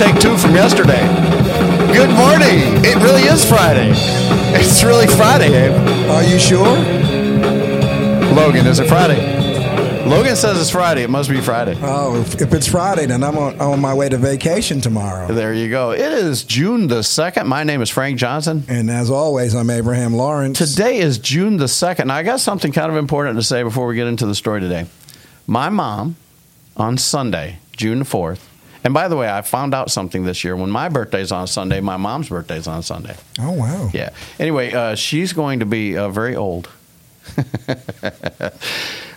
take two from yesterday. Good morning. It really is Friday. It's really Friday, Abe. Are you sure? Logan, is it Friday? Logan says it's Friday. It must be Friday. Oh, if, if it's Friday, then I'm on, on my way to vacation tomorrow. There you go. It is June the 2nd. My name is Frank Johnson. And as always, I'm Abraham Lawrence. Today is June the 2nd. Now, I got something kind of important to say before we get into the story today. My mom, on Sunday, June the 4th, and by the way, I found out something this year. When my birthday's on Sunday, my mom's birthday's on Sunday. Oh, wow. Yeah. Anyway, uh, she's going to be uh, very old.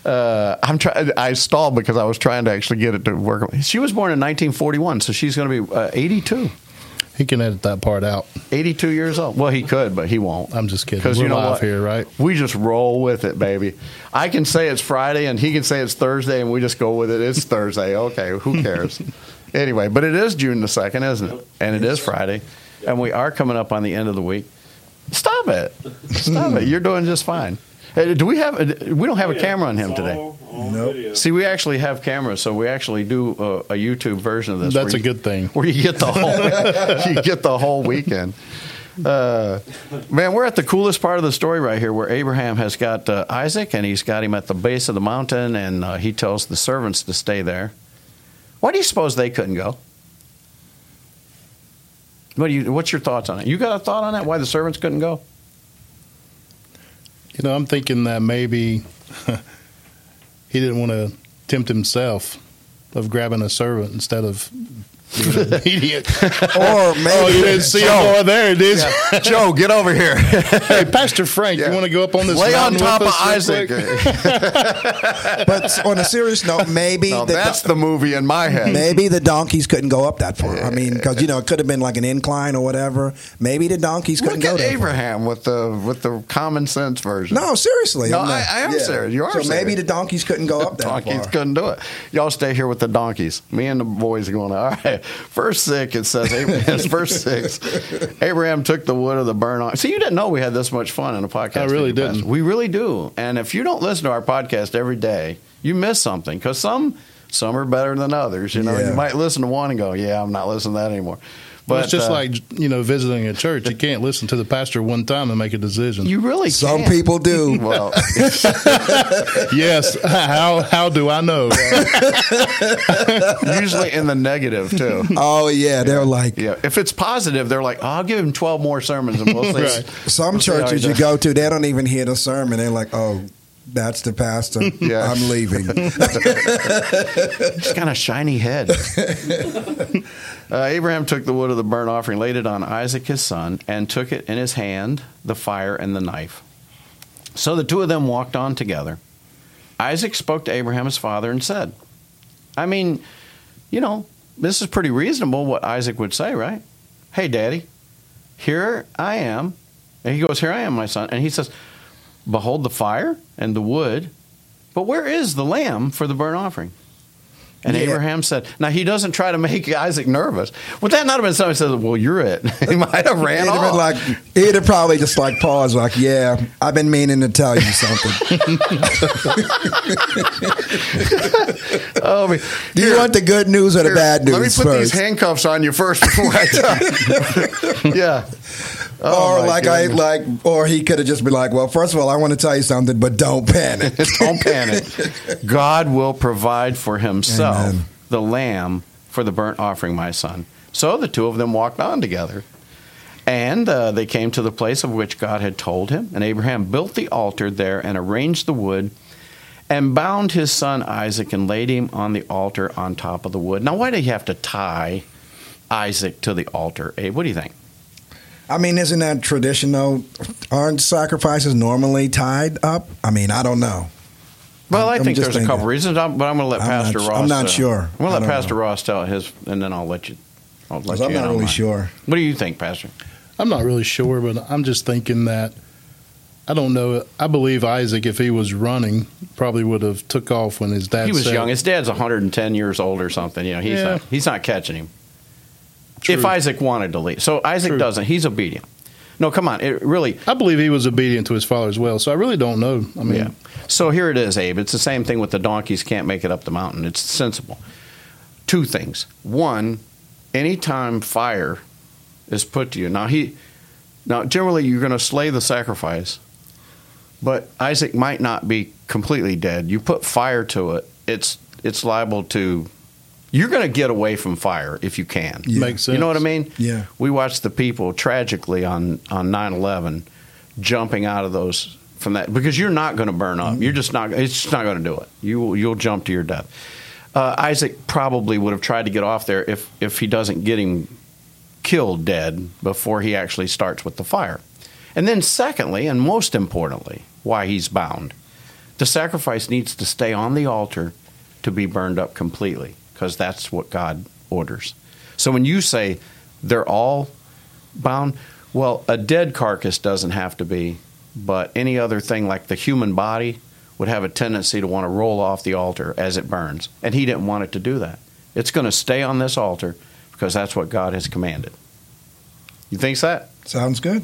uh, I'm trying. I stalled because I was trying to actually get it to work. She was born in 1941, so she's going to be uh, 82. He can edit that part out. 82 years old. Well, he could, but he won't. I'm just kidding. Because We're you know live what? here, right? We just roll with it, baby. I can say it's Friday, and he can say it's Thursday, and we just go with it. It's Thursday. Okay, who cares? anyway, but it is June the second, isn't it? And it is Friday, and we are coming up on the end of the week. Stop it! Stop it! You're doing just fine. Hey, do we have? Uh, we don't have a oh, camera on him today. Nope. See, we actually have cameras, so we actually do a, a YouTube version of this. That's a you- good thing. Where you get the whole you get the whole weekend. Uh, man, we're at the coolest part of the story right here, where Abraham has got uh, Isaac, and he's got him at the base of the mountain, and uh, he tells the servants to stay there. Why do you suppose they couldn't go? What do you? What's your thoughts on it? You got a thought on that? Why the servants couldn't go? You know, I'm thinking that maybe he didn't want to tempt himself of grabbing a servant instead of obedient. Or oh, maybe. oh, you didn't see him Joe. over there, did you? Joe, get over here. Hey, Pastor Frank, Yeah. you want to go up on this Lay on top of Isaac. But on a serious note, maybe Now, the, that's the movie in my head. maybe the donkeys couldn't go up that far. I mean, because you know it could have been like an incline or whatever. Maybe the donkeys couldn't Look go at that far. Abraham with the with the common sense version. No, seriously. No, I- I am serious. You are So serious. maybe the donkeys couldn't go up that donkeys far. couldn't do it. Y'all stay here with the donkeys. Me and the boys are going. All right. Verse six. It says. It's verse six. Abraham took the wood of the burnt offering. See, you didn't know we had this much fun in a podcast. I really with you, Pastor. didn't. We really do. And if you don't listen to our podcast every day, you miss something because some some are better than others. You know, Yeah. you might listen to one and go, "Yeah, I'm not listening to that anymore." But But it's just uh, like you know visiting a church. You can't listen to the pastor one time and make a decision. you really Some can't. people do. Well, yes. How how do I know? usually in the negative too. Oh yeah, they're like Yeah, if it's positive, they're like, oh, "I'll give him twelve more sermons and we'll see." Right. some We'll see churches you go to. They don't even hear the sermon. They're like, oh. That's the pastor. Yeah. I'm leaving. He's got a shiny head. uh, Abraham took the wood of the burnt offering, laid it on Isaac his son, and took it in his hand, the fire and the knife. So the two of them walked on together. Isaac spoke to Abraham his father and said, I mean, you know, this is pretty reasonable what Isaac would say, right? Hey, daddy, here I am. And he goes, Here I am, my son. And he says, Behold the fire and the wood, but where is the lamb for the burnt offering? And Yeah. Abraham said, Now he doesn't try to make Isaac nervous. Would that not have been something? He says, Well, you're it. he might have ran have off. been like, he'd have probably just like paused, like, "Yeah, I've been meaning to tell you something. oh, Do you Here, want the good news or the here, bad news Let me put first?" these handcuffs on you first before I tell. yeah. Oh, or like goodness. I like, or he could have just been like, "Well, first of all, I want to tell you something, but don't panic." Don't panic. God will provide for himself Amen. the lamb for the burnt offering, my son. So the two of them walked on together. And uh, they came to the place of which God had told him. And Abraham built the altar there and arranged the wood and bound his son Isaac and laid him on the altar on top of the wood. Now, why did he have to tie Isaac to the altar? Abe, what do you think? I mean, isn't that traditional? Aren't sacrifices normally tied up? I mean, I don't know. Well, I I'm think just there's a couple thinking. reasons, I'm- but I'm going to let I'm Pastor su- Ross. I'm not uh, sure. I'm going to let Pastor know. Ross tell his, and then I'll let you. I'll let 'Cause you I'm not really mine. sure. What do you think, Pastor? I'm not really sure, but I'm just thinking that I don't know. I believe Isaac, if he was running, probably would have took off when his dad. he was said, young. His dad's 110 years old or something. You know, he's Yeah. not he's not catching him. True. If Isaac wanted to leave, so Isaac True. doesn't. He's obedient. No, come on. It really. I believe he was obedient to his father as well. So I really don't know. I mean, Yeah. So here it is, Abe. It's the same thing with the donkeys can't make it up the mountain. It's sensible. Two things. One, anytime fire is put to you, now he, now generally you're going to slay the sacrifice, but Isaac might not be completely dead. You put fire to it, it's it's liable to. You're going to get away from fire if you can. Yeah. Makes sense. You know what I mean? Yeah. We watched the people tragically on on 9/11 jumping out of those from that because you're not going to burn up. You're just not. It's just not going to do it. You will, you'll jump to your death. Uh, Isaac probably would have tried to get off there if if he doesn't get him killed dead before he actually starts with the fire. And then secondly, and most importantly, why he's bound. The sacrifice needs to stay on the altar to be burned up completely because that's what God orders. So when you say they're all bound, well, a dead carcass doesn't have to be, but any other thing like the human body would have a tendency to want to roll off the altar as it burns. And he didn't want it to do that. It's going to stay on this altar because that's what God has commanded. You think that? Sounds good.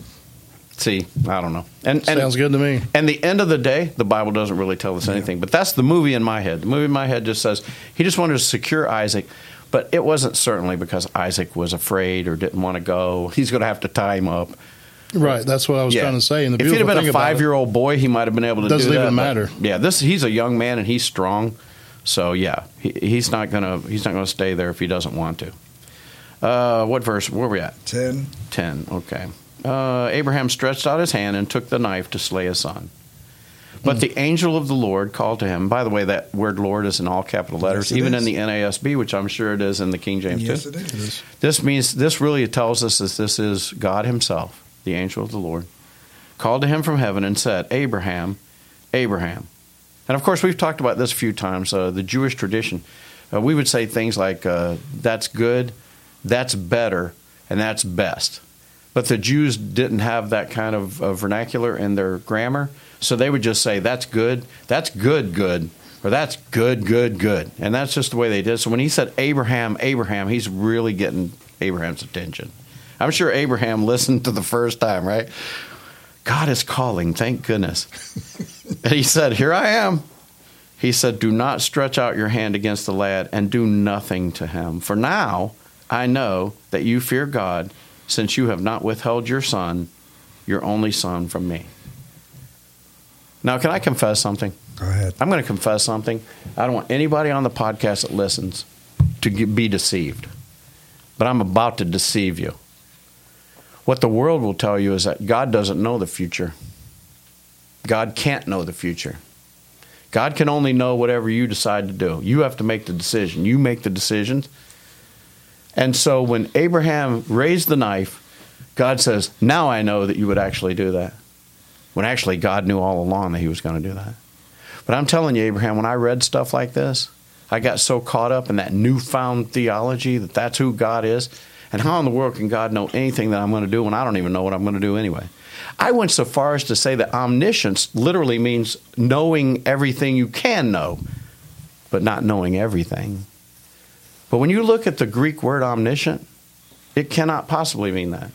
See, I don't know. And, and Sounds good to me. and the end of the day, the Bible doesn't really tell us anything. But that's the movie in my head. The movie in my head just says he just wanted to secure Isaac, but it wasn't certainly because Isaac was afraid or didn't want to go. He's going to have to tie him up. Right. That's what I was Yeah. trying to say. And the if he'd have been a five-year-old boy, he might have been able to Doesn't do that. even but- matter. Yeah, this he's a young man and he's strong. So yeah, he, he's not gonna he's not gonna stay there if he doesn't want to. Uh, what verse? Where are we at? Ten. 10. Okay. Uh, Abraham stretched out his hand and took the knife to slay his son. But the angel of the Lord called to him. By the way, that word Lord is in all capital letters, Yes, even is. in the NASB, which I'm sure it is in the King James Yes, too. it is. This means, this really tells us that this is God Himself, the angel of the Lord, called to him from heaven and said, Abraham, Abraham. And of course, we've talked about this a few times. Uh, the Jewish tradition, uh, we would say things like, uh, that's good, that's better, and that's best. But the Jews didn't have that kind of uh, vernacular in their grammar, so they would just say, that's good, that's good, good, or that's good, good, good. And that's just the way they did. So when he said Abraham, Abraham, he's really getting Abraham's attention. I'm sure Abraham listened to the first time, right? God is calling, thank goodness. and he said, Here I am. He said, Do not stretch out your hand against the lad and do nothing to him. For now I know that you fear God, since you have not withheld your son, your only son, from me. Now, can I confess something? Go ahead. I'm going to confess something. I don't want anybody on the podcast that listens to be deceived, but I'm about to deceive you. What the world will tell you is that God doesn't know the future. God can't know the future. God can only know whatever you decide to do. You have to make the decision. You make the decisions. And so when Abraham raised the knife, God says, Now I know that you would actually do that. When actually God knew all along that he was going to do that. But I'm telling you, Abraham, when I read stuff like this, I got so caught up in that newfound theology that that's who God is. And how in the world can God know anything that I'm going to do when I don't even know what I'm going to do anyway? I went so far as to say that omniscience literally means knowing everything you can know, but not knowing everything. But when you look at the Greek word omniscient, it cannot possibly mean that.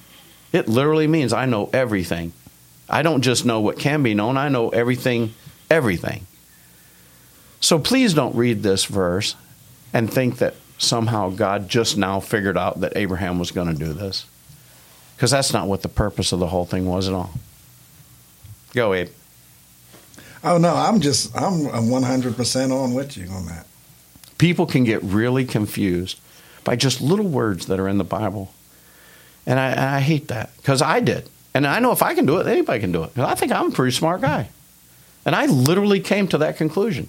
It literally means I know everything. I don't just know what can be known, I know everything, everything. So please don't read this verse and think that somehow God just now figured out that Abraham was going to do this. Because that's not what the purpose of the whole thing was at all. Go, Abe. Oh no, I'm just I'm 100 percent on with you on that. People can get really confused by just little words that are in the Bible. And I, and I hate that because I did. And I know if I can do it, anybody can do it. I think I'm a pretty smart guy. And I literally came to that conclusion.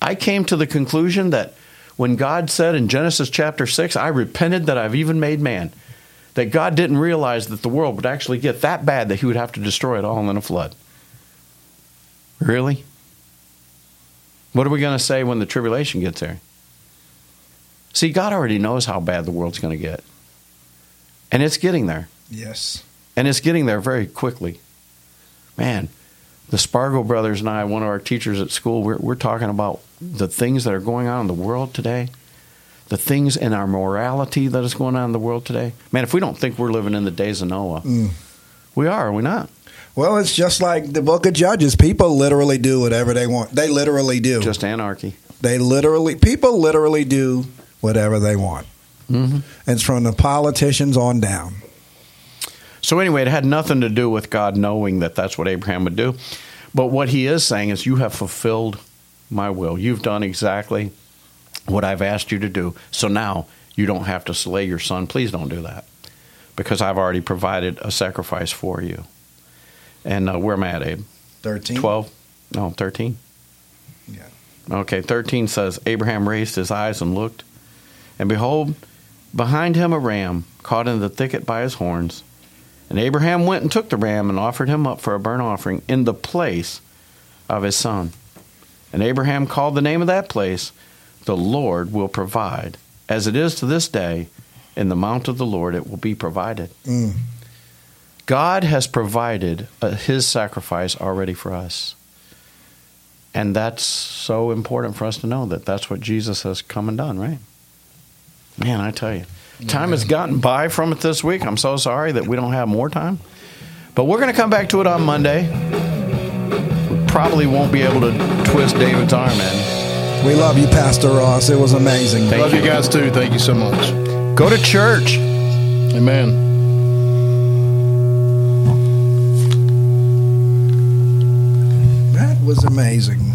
I came to the conclusion that when God said in Genesis chapter 6, I repented that I've even made man, that God didn't realize that the world would actually get that bad that he would have to destroy it all in a flood. Really? What are we going to say when the tribulation gets there? See, God already knows how bad the world's going to get. And it's getting there. Yes. And it's getting there very quickly. Man, the Spargo brothers and I, one of our teachers at school, we're, we're talking about the things that are going on in the world today, the things in our morality that is going on in the world today. Man, if we don't think we're living in the days of Noah, Mm. we are, are we not? Well, it's just like the book of Judges. People literally do whatever they want. They literally do. Just anarchy. they literally people literally do whatever they want. Mm-hmm. It's from the politicians on down. So anyway, it had nothing to do with God knowing that that's what Abraham would do. But what he is saying is, you have fulfilled my will. You've done exactly what I've asked you to do. So now you don't have to slay your son. Please don't do that because I've already provided a sacrifice for you. And uh, where am I at, Abe? 13. 12? No, 13. Yeah. Okay, 13 says Abraham raised his eyes and looked, and behold, behind him a ram caught in the thicket by his horns. And Abraham went and took the ram and offered him up for a burnt offering in the place of his son. And Abraham called the name of that place, The Lord will provide. As it is to this day, in the mount of the Lord it will be provided. Mm. God has provided uh, his sacrifice already for us. And that's so important for us to know that that's what Jesus has come and done, right? Man, I tell you, time has gotten by from it this week. I'm so sorry that we don't have more time. But we're going to come back to it on Monday. We probably won't be able to twist David's arm in. We love you, Pastor Ross. It was amazing. Thank Love you guys too. Thank you so much. Go to church. Amen. Was amazing.